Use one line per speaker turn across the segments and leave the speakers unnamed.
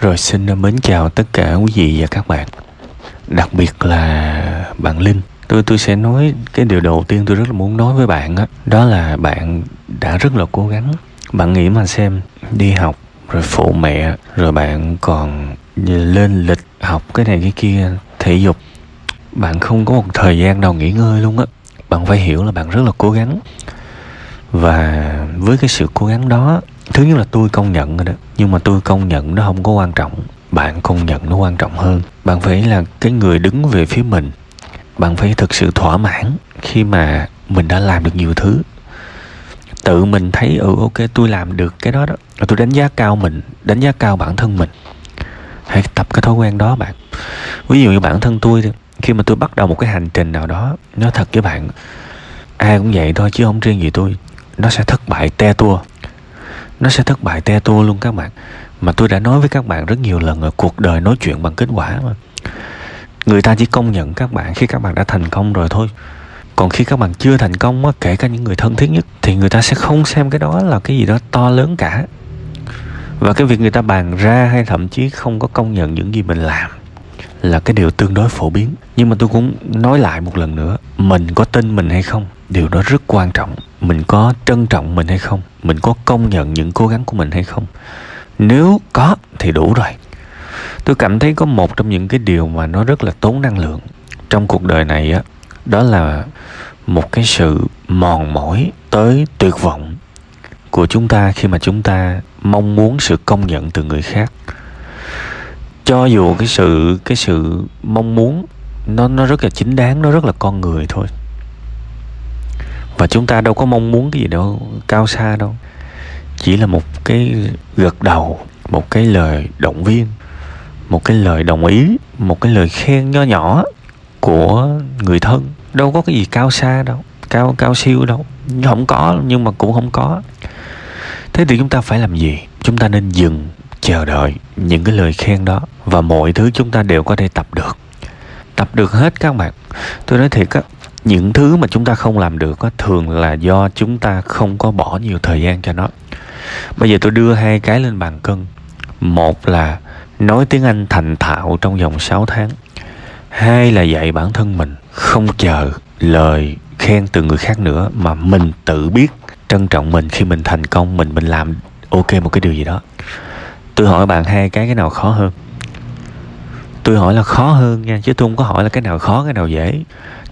Rồi xin mến chào tất cả quý vị và các bạn. Đặc biệt là bạn Linh. Tôi tôi sẽ nói cái điều đầu tiên tôi rất là muốn nói với bạn đó, đó là bạn đã rất là cố gắng. Bạn nghĩ mà xem đi học rồi phụ mẹ rồi bạn còn lên lịch học cái này cái kia thể dục. Bạn không có một thời gian nào nghỉ ngơi luôn á. Bạn phải hiểu là bạn rất là cố gắng. Và với cái sự cố gắng đó thứ nhất là tôi công nhận rồi đó. Nhưng mà tôi công nhận nó không có quan trọng. Bạn công nhận nó quan trọng hơn. Bạn phải là cái người đứng về phía mình. Bạn phải thực sự thỏa mãn khi mà mình đã làm được nhiều thứ. Tự mình thấy ừ ok, tôi làm được cái đó đó. Là tôi đánh giá cao mình, đánh giá cao bản thân mình. Hãy tập cái thói quen đó, bạn. Ví dụ như bản thân tôi khi mà tôi bắt đầu một cái hành trình nào đó, nói thật với bạn, ai cũng vậy thôi, chứ không riêng gì tôi. Nó sẽ thất bại te tua nó sẽ thất bại te tua luôn các bạn. Mà tôi đã nói với các bạn rất nhiều lần rồi, cuộc đời nói chuyện bằng kết quả mà. Người ta chỉ công nhận các bạn khi các bạn đã thành công rồi thôi. Còn khi các bạn chưa thành công á, kể cả những người thân thiết nhất, thì người ta sẽ không xem cái đó là cái gì đó to lớn cả. Và cái việc người ta bàn ra hay thậm chí không có công nhận những gì mình làm là cái điều tương đối phổ biến. Nhưng mà tôi cũng nói lại một lần nữa, mình có tin mình hay không, điều đó rất quan trọng. Mình có trân trọng mình hay không, mình có công nhận những cố gắng của mình hay không? Nếu có, thì đủ rồi. Tôi cảm thấy có một trong những cái điều mà nó rất là tốn năng lượng trong cuộc đời này á, đó là một cái sự mòn mỏi tới tuyệt vọng của chúng ta khi mà chúng ta mong muốn sự công nhận từ người khác cho dù cái sự cái sự mong muốn nó nó rất là chính đáng, nó rất là con người thôi. Và chúng ta đâu có mong muốn cái gì đâu, cao xa đâu. Chỉ là một cái gật đầu, một cái lời động viên, một cái lời đồng ý, một cái lời khen nho nhỏ của người thân. Đâu có cái gì cao xa đâu, cao cao siêu đâu. Không có, nhưng mà cũng không có. Thế thì chúng ta phải làm gì? Chúng ta nên dừng chờ đợi những cái lời khen đó và mọi thứ chúng ta đều có thể tập được. Tập được hết các bạn. Tôi nói thiệt á, những thứ mà chúng ta không làm được á, thường là do chúng ta không có bỏ nhiều thời gian cho nó. Bây giờ tôi đưa hai cái lên bàn cân. Một là nói tiếng anh thành thạo trong vòng 6 tháng. Hai là dạy bản thân mình, không chờ lời khen từ người khác nữa mà mình tự biết trân trọng mình khi mình thành công, mình mình làm ok một cái điều gì đó tôi hỏi bạn hai cái cái nào khó hơn? Tôi hỏi là khó hơn nha chứ tôi không có hỏi là cái nào khó cái nào dễ.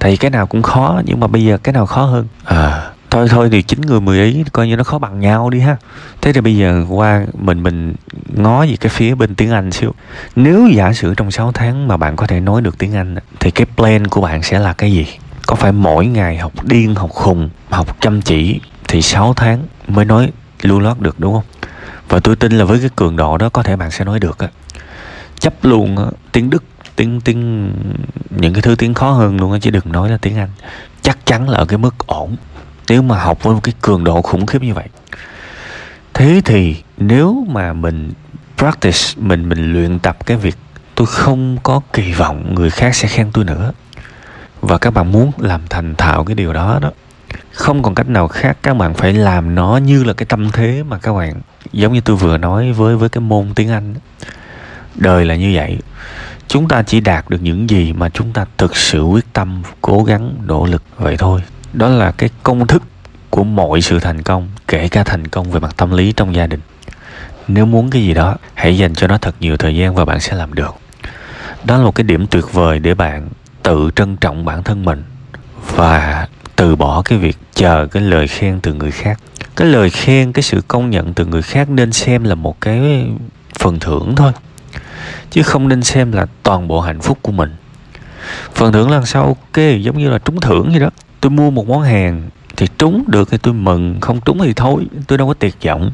Thì cái nào cũng khó nhưng mà bây giờ cái nào khó hơn? À. Thôi thôi thì chín người mười ý coi như nó khó bằng nhau đi ha. Thế thì bây giờ qua mình mình ngó về cái phía bên tiếng anh xíu. Nếu giả sử trong 6 tháng mà bạn có thể nói được tiếng anh thì cái plan của bạn sẽ là cái gì? Có phải mỗi ngày học điên học khùng học chăm chỉ thì 6 tháng mới nói lưu loát được đúng không và tôi tin là với cái cường độ đó có thể bạn sẽ nói được á. Chấp luôn á, tiếng đức, tiếng tiếng, những cái thứ tiếng khó hơn luôn á, chứ đừng nói là tiếng anh. Chắc chắn là ở cái mức ổn. Nếu mà học với một cái cường độ khủng khiếp như vậy. Thế thì nếu mà mình practice, mình mình luyện tập cái việc tôi không có kỳ vọng người khác sẽ khen tôi nữa. Và các bạn muốn làm thành thạo cái điều đó đó không còn cách nào khác, các bạn phải làm nó như là cái tâm thế mà các bạn, giống như tôi vừa nói với với cái môn tiếng anh đời là như vậy. Chúng ta chỉ đạt được những gì mà chúng ta thực sự quyết tâm, cố gắng, nỗ lực vậy thôi. Đó là cái công thức của mọi sự thành công, kể cả thành công về mặt tâm lý trong gia đình. Nếu muốn cái gì đó, hãy dành cho nó thật nhiều thời gian và bạn sẽ làm được. Đó là một cái điểm tuyệt vời để bạn tự trân trọng bản thân mình và từ bỏ cái việc chờ cái lời khen từ người khác. Cái lời khen cái sự công nhận từ người khác nên xem là một cái phần thưởng thôi chứ không nên xem là toàn bộ hạnh phúc của mình. Phần thưởng là sau, ok giống như là trúng thưởng vậy đó. Tôi mua một món hàng thì trúng được thì tôi mừng không trúng thì thôi tôi đâu có tuyệt vọng.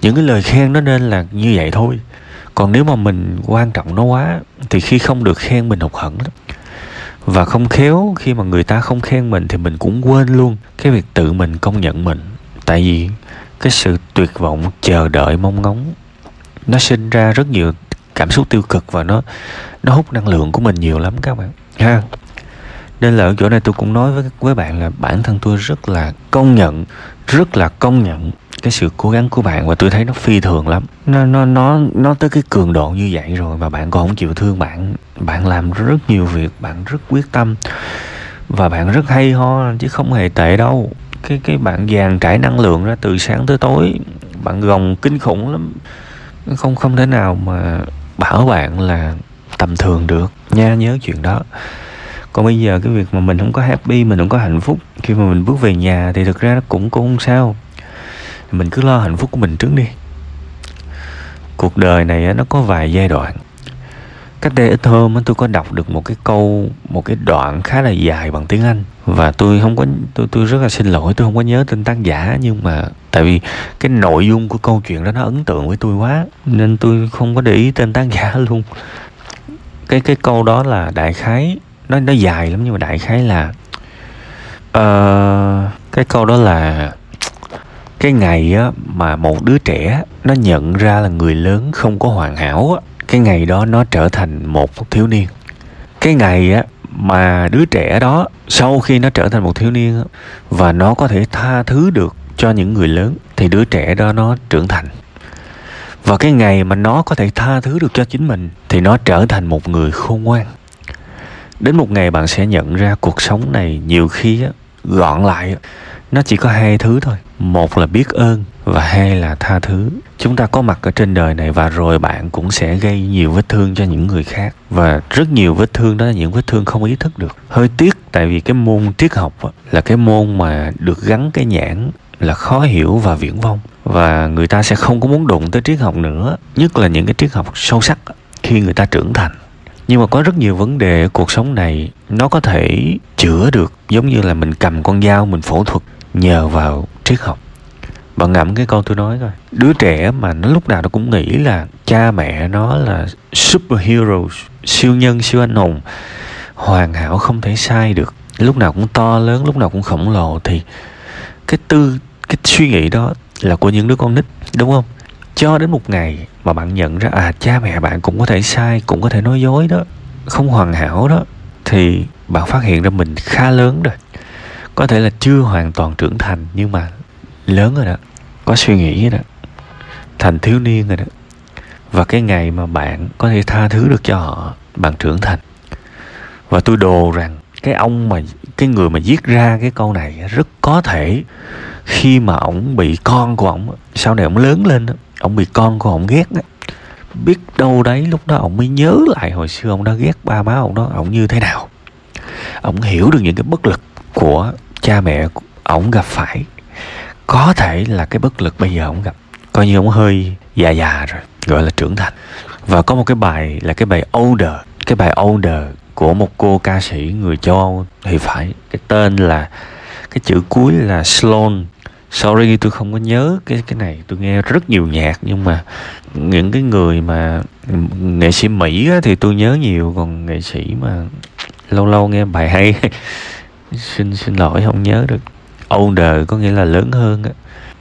Những cái lời khen nó nên là như vậy thôi. Còn nếu mà mình quan trọng nó quá thì khi không được khen mình hụt hẫng lắm và không khéo, khi mà người ta không khen mình thì mình cũng quên luôn cái việc tự mình công nhận mình. Tại vì cái sự tuyệt vọng chờ đợi mong ngóng, nó sinh ra rất nhiều cảm xúc tiêu cực và nó nó hút năng lượng của mình nhiều lắm các bạn. Ha. Nên là ở chỗ này tôi cũng nói với với bạn là bản thân tôi rất là công nhận, rất là công nhận cái sự cố gắng của bạn và tôi thấy nó phi thường lắm. Nó nó nó nó tới cái cường độ như vậy rồi mà bạn còn không chịu thương bạn. Bạn làm rất nhiều việc, bạn rất quyết tâm và bạn rất hay ho, chứ không hề tệ đâu. Cái cái bạn dàn trải năng lượng ra từ sáng tới tối, bạn gồng kinh khủng lắm. Không không thể nào mà bảo bạn là tầm thường được. Nha, nhớ chuyện đó. Còn bây giờ cái việc mà mình không có happy, mình không có hạnh phúc, khi mà mình bước về nhà thì thực ra nó cũng cũng không sao mình cứ lo hạnh phúc của mình trước đi. Cuộc đời này nó có vài giai đoạn. Cách đây ít hôm tôi có đọc được một cái câu một cái đoạn khá là dài bằng tiếng anh. Và tôi không có tôi tôi rất là xin lỗi tôi không có nhớ tên tác giả nhưng mà tại vì cái nội dung của câu chuyện đó nó ấn tượng với tôi quá nên tôi không có để ý tên tác giả luôn. Cái cái câu đó là đại khái nó nó dài lắm nhưng mà đại khái là uh, cái câu đó là cái ngày á mà một đứa trẻ nó nhận ra là người lớn không có hoàn hảo á cái ngày đó nó trở thành một thiếu niên. Cái ngày á mà đứa trẻ đó sau khi nó trở thành một thiếu niên á, và nó có thể tha thứ được cho những người lớn thì đứa trẻ đó nó trưởng thành. Và cái ngày mà nó có thể tha thứ được cho chính mình thì nó trở thành một người khôn ngoan. Đến một ngày bạn sẽ nhận ra cuộc sống này nhiều khi á, gọn lại. Nó chỉ có hai thứ thôi. Một là biết ơn và hai là tha thứ. Chúng ta có mặt ở trên đời này và rồi bạn cũng sẽ gây nhiều vết thương cho những người khác. Và rất nhiều vết thương đó là những vết thương không ý thức được. Hơi tiếc, tại vì cái môn triết học là cái môn mà được gắn cái nhãn là khó hiểu và viễn vông. Và người ta sẽ không có muốn đụng tới triết học nữa, nhất là những cái triết học sâu sắc khi người ta trưởng thành nhưng mà có rất nhiều vấn đề ở cuộc sống này, nó có thể chữa được giống như là mình cầm con dao mình phẫu thuật nhờ vào triết học. Bạn ngẫm cái câu tôi nói coi. Đứa trẻ mà nó lúc nào nó cũng nghĩ là cha mẹ nó là superheroes, siêu nhân, siêu anh hùng, hoàn hảo, không thể sai được. Lúc nào cũng to lớn, lúc nào cũng khổng lồ thì cái tư, cái suy nghĩ đó là của những đứa con nít, đúng không? Cho đến một ngày mà bạn nhận ra à cha mẹ bạn cũng có thể sai, cũng có thể nói dối đó, không hoàn hảo đó, thì bạn phát hiện ra mình khá lớn rồi. Có thể là chưa hoàn toàn trưởng thành, nhưng mà lớn rồi đó, có suy nghĩ rồi đó, thành thiếu niên rồi đó. Và cái ngày mà bạn có thể tha thứ được cho họ, bạn trưởng thành. Và tôi đồ rằng cái ông mà, cái người mà viết ra cái câu này rất có thể khi mà ổng bị con của ổng, sau này ổng lớn lên đó ông bị con của ông ghét đó biết đâu đấy, lúc đó ông mới nhớ lại hồi xưa ông đã ghét ba má ông đó, ông như thế nào. Ông hiểu được những cái bất lực của cha mẹ ông gặp phải. Có thể là cái bất lực bây giờ ông gặp, coi như ông hơi già già rồi, gọi là trưởng thành. Và có một cái bài là cái bài older, cái bài older của một cô ca sĩ người châu âu thì phải. Cái tên là, cái chữ cuối là sloan sorry tôi không có nhớ cái cái này. Tôi nghe rất nhiều nhạc nhưng mà những cái người mà nghệ sĩ mỹ á, thì tôi nhớ nhiều. Còn nghệ sĩ mà lâu lâu nghe bài hay xin xin lỗi không nhớ được. Older có nghĩa là lớn hơn á.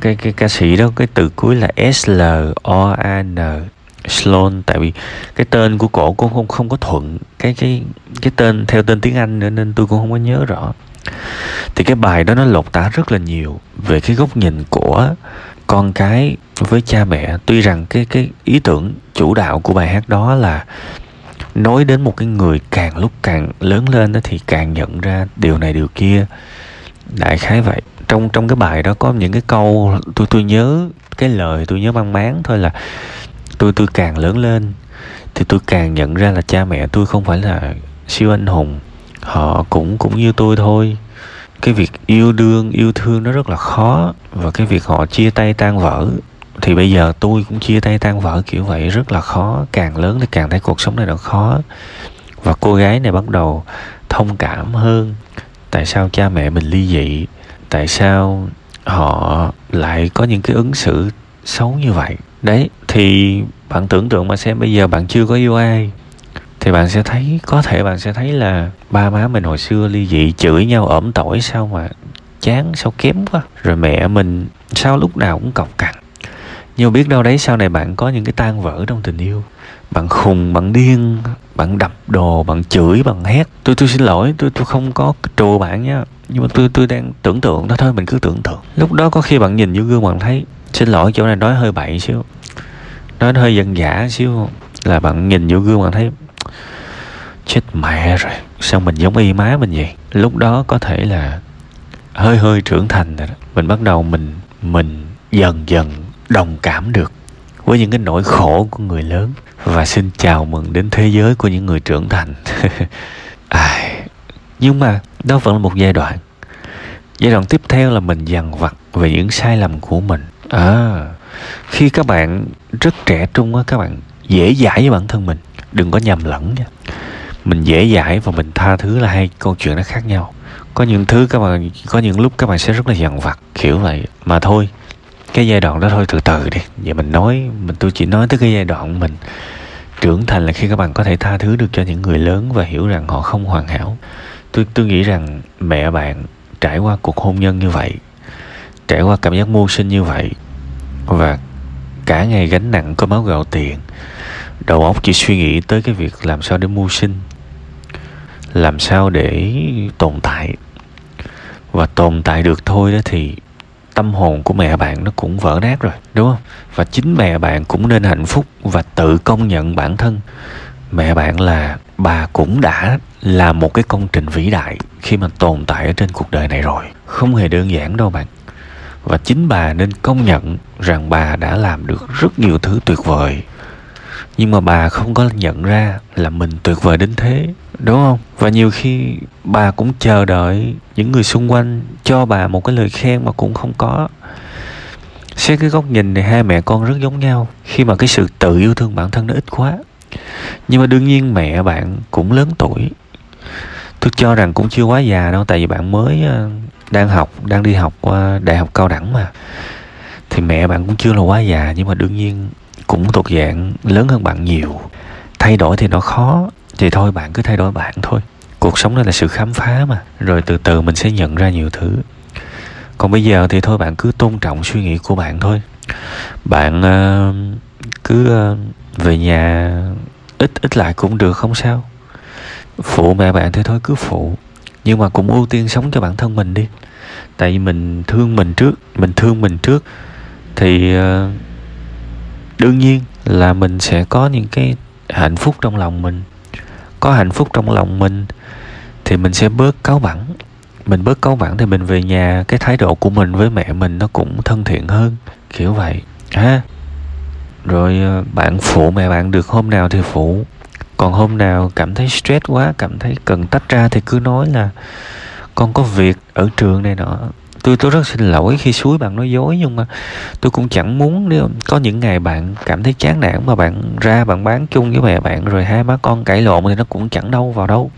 Cái cái ca sĩ đó cái từ cuối là S L O A N Sloan. Tại vì cái tên của cổ cũng không không có thuận. Cái cái cái tên theo tên tiếng Anh nữa nên tôi cũng không có nhớ rõ thì cái bài đó nó lột tả rất là nhiều về cái góc nhìn của con cái với cha mẹ. Tuy rằng cái cái ý tưởng chủ đạo của bài hát đó là nói đến một cái người càng lúc càng lớn lên đó thì càng nhận ra điều này điều kia. Đại khái vậy. Trong trong cái bài đó có những cái câu, tôi tôi nhớ cái lời tôi nhớ mang máng thôi là tôi tôi càng lớn lên thì tôi càng nhận ra là cha mẹ tôi không phải là siêu anh hùng họ cũng cũng như tôi thôi. Cái việc yêu đương, yêu thương nó rất là khó và cái việc họ chia tay tan vỡ. Thì bây giờ tôi cũng chia tay tan vỡ kiểu vậy rất là khó, càng lớn thì càng thấy cuộc sống này nó khó. Và cô gái này bắt đầu thông cảm hơn. Tại sao cha mẹ mình ly dị? Tại sao họ lại có những cái ứng xử xấu như vậy? Đấy, thì bạn tưởng tượng mà xem bây giờ bạn chưa có yêu ai thì bạn sẽ thấy, có thể bạn sẽ thấy là ba má mình hồi xưa ly dị chửi nhau ổm tỏi sao mà chán, sao kém quá. Rồi mẹ mình sao lúc nào cũng cọc cằn. Nhưng biết đâu đấy, sau này bạn có những cái tan vỡ trong tình yêu. Bạn khùng, bạn điên, bạn đập đồ, bạn chửi, bạn hét. Tôi tôi xin lỗi, tôi tôi không có trù bạn nhá nhưng mà tôi tôi đang tưởng tượng đó thôi, mình cứ tưởng tượng. Lúc đó có khi bạn nhìn vô gương bạn thấy, xin lỗi, chỗ này nói hơi bậy xíu. Nói hơi dân giả xíu. Là bạn nhìn vô gương bạn thấy chết mẹ rồi. Sao mình giống y má mình vậy? Lúc đó có thể là hơi hơi trưởng thành rồi đó. Mình bắt đầu mình mình dần dần đồng cảm được với những cái nỗi khổ của người lớn. Và xin chào mừng đến thế giới của những người trưởng thành. À, nhưng mà đó vẫn là một giai đoạn. Giai đoạn tiếp theo là mình dằn vặt về những sai lầm của mình. À khi các bạn rất trẻ trung á các bạn dễ dãi với bản thân mình đừng có nhầm lẫn nha. Mình dễ dãi và mình tha thứ là hai câu chuyện nó khác nhau. Có những thứ các bạn, có những lúc các bạn sẽ rất là dằn vặt, kiểu vậy. Mà thôi, cái giai đoạn đó thôi, từ từ đi. Vậy mình nói, mình, tôi chỉ nói tới cái giai đoạn mình trưởng thành là khi các bạn có thể tha thứ được cho những người lớn và hiểu rằng họ không hoàn hảo. Tôi tôi nghĩ rằng mẹ bạn trải qua cuộc hôn nhân như vậy, trải qua cảm giác mưu sinh như vậy, và cả ngày gánh nặng có máu gạo tiền đầu óc chỉ suy nghĩ tới cái việc làm sao để mưu sinh, làm sao để tồn tại. Và tồn tại được thôi đó thì tâm hồn của mẹ bạn nó cũng vỡ nát rồi, đúng không? Và chính mẹ bạn cũng nên hạnh phúc và tự công nhận bản thân. Mẹ bạn là, bà cũng đã là một cái công trình vĩ đại khi mà tồn tại ở trên cuộc đời này rồi. Không hề đơn giản đâu bạn. Và chính bà nên công nhận rằng bà đã làm được rất nhiều thứ tuyệt vời nhưng mà bà không có nhận ra là mình tuyệt vời đến thế, đúng không? Và nhiều khi bà cũng chờ đợi những người xung quanh cho bà một cái lời khen mà cũng không có. Xét cái góc nhìn này, hai mẹ con rất giống nhau khi mà cái sự tự yêu thương bản thân nó ít quá. Nhưng mà đương nhiên mẹ bạn cũng lớn tuổi. Tôi cho rằng cũng chưa quá già đâu, tại vì bạn mới ờ, đang học, đang đi học đại học cao đẳng mà. Thì mẹ bạn cũng chưa là quá già, nhưng mà đương nhiên cũng thuộc dạng lớn hơn bạn nhiều. Thay đổi thì nó khó thì thôi bạn cứ thay đổi bạn thôi. Cuộc sống đó là sự khám phá mà rồi từ từ mình sẽ nhận ra nhiều thứ. Còn bây giờ thì thôi bạn cứ tôn trọng suy nghĩ của bạn thôi. Bạn uh, cứ uh, về nhà ít ít lại cũng được không sao. Phụ mẹ bạn thì thôi cứ phụ nhưng mà cũng ưu tiên sống cho bản thân mình đi. Tại vì mình thương mình trước mình thương mình trước thì uh, đương nhiên là mình sẽ có những cái hạnh phúc trong lòng mình. Có hạnh phúc trong lòng mình thì mình sẽ bớt cáu bẳn mình bớt cáu bẳn thì mình về nhà, cái thái độ của mình với mẹ mình nó cũng thân thiện hơn. Kiểu vậy, ha. Rồi ờ, bạn phụ mẹ bạn được hôm nào thì phụ. Còn hôm nào cảm thấy stress quá, cảm thấy cần tách ra thì cứ nói là con có việc ở trường này nọ tôi tôi rất xin lỗi khi suối bạn nói dối, nhưng mà tôi cũng chẳng muốn nếu có những ngày bạn cảm thấy chán nản mà bạn ra bạn bán chung với mẹ bạn rồi hai má con cãi lộn thì nó cũng chẳng đâu vào đâu.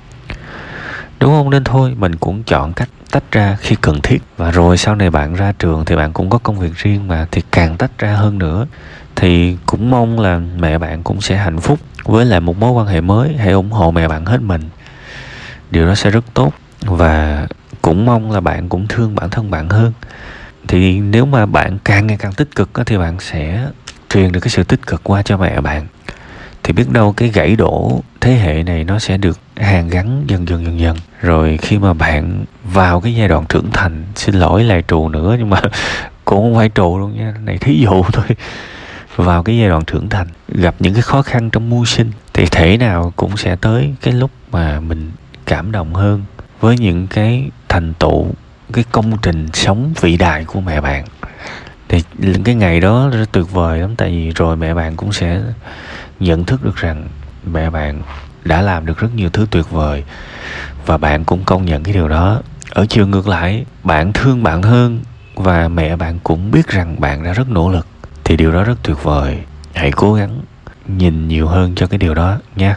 Đúng không? Nên thôi, mình cũng chọn cách tách ra khi cần thiết. Và rồi sau này bạn ra trường thì bạn cũng có công việc riêng mà thì càng tách ra hơn nữa. Thì cũng mong là mẹ bạn cũng sẽ hạnh phúc với lại một mối quan hệ mới, hãy ủng hộ mẹ bạn hết mình. Điều đó sẽ rất tốt. Và cũng mong là bạn cũng thương bản thân bạn hơn. Thì nếu mà bạn càng ngày càng tích cực thì bạn sẽ truyền được cái sự tích cực qua cho mẹ bạn. Thì biết đâu cái gãy đổ thế hệ này nó sẽ được hàn gắn dần dần dần dần. Rồi khi mà bạn vào cái giai đoạn trưởng thành, xin lỗi lại trù nữa, nhưng mà cũng không phải trù luôn nha, này thí dụ thôi. Vào cái giai đoạn trưởng thành, gặp những cái khó khăn trong mưu sinh, thì thể nào cũng sẽ tới cái lúc mà mình cảm động hơn với những cái thành tựu cái công trình sống vĩ đại của mẹ bạn. Thì cái ngày đó rất tuyệt vời lắm, tại vì rồi mẹ bạn cũng sẽ nhận thức được rằng mẹ bạn đã làm được rất nhiều thứ tuyệt vời và bạn cũng công nhận cái điều đó. Ở chiều ngược lại, bạn thương bạn hơn và mẹ bạn cũng biết rằng bạn đã rất nỗ lực. Thì điều đó rất tuyệt vời. Hãy cố gắng nhìn nhiều hơn cho cái điều đó nha.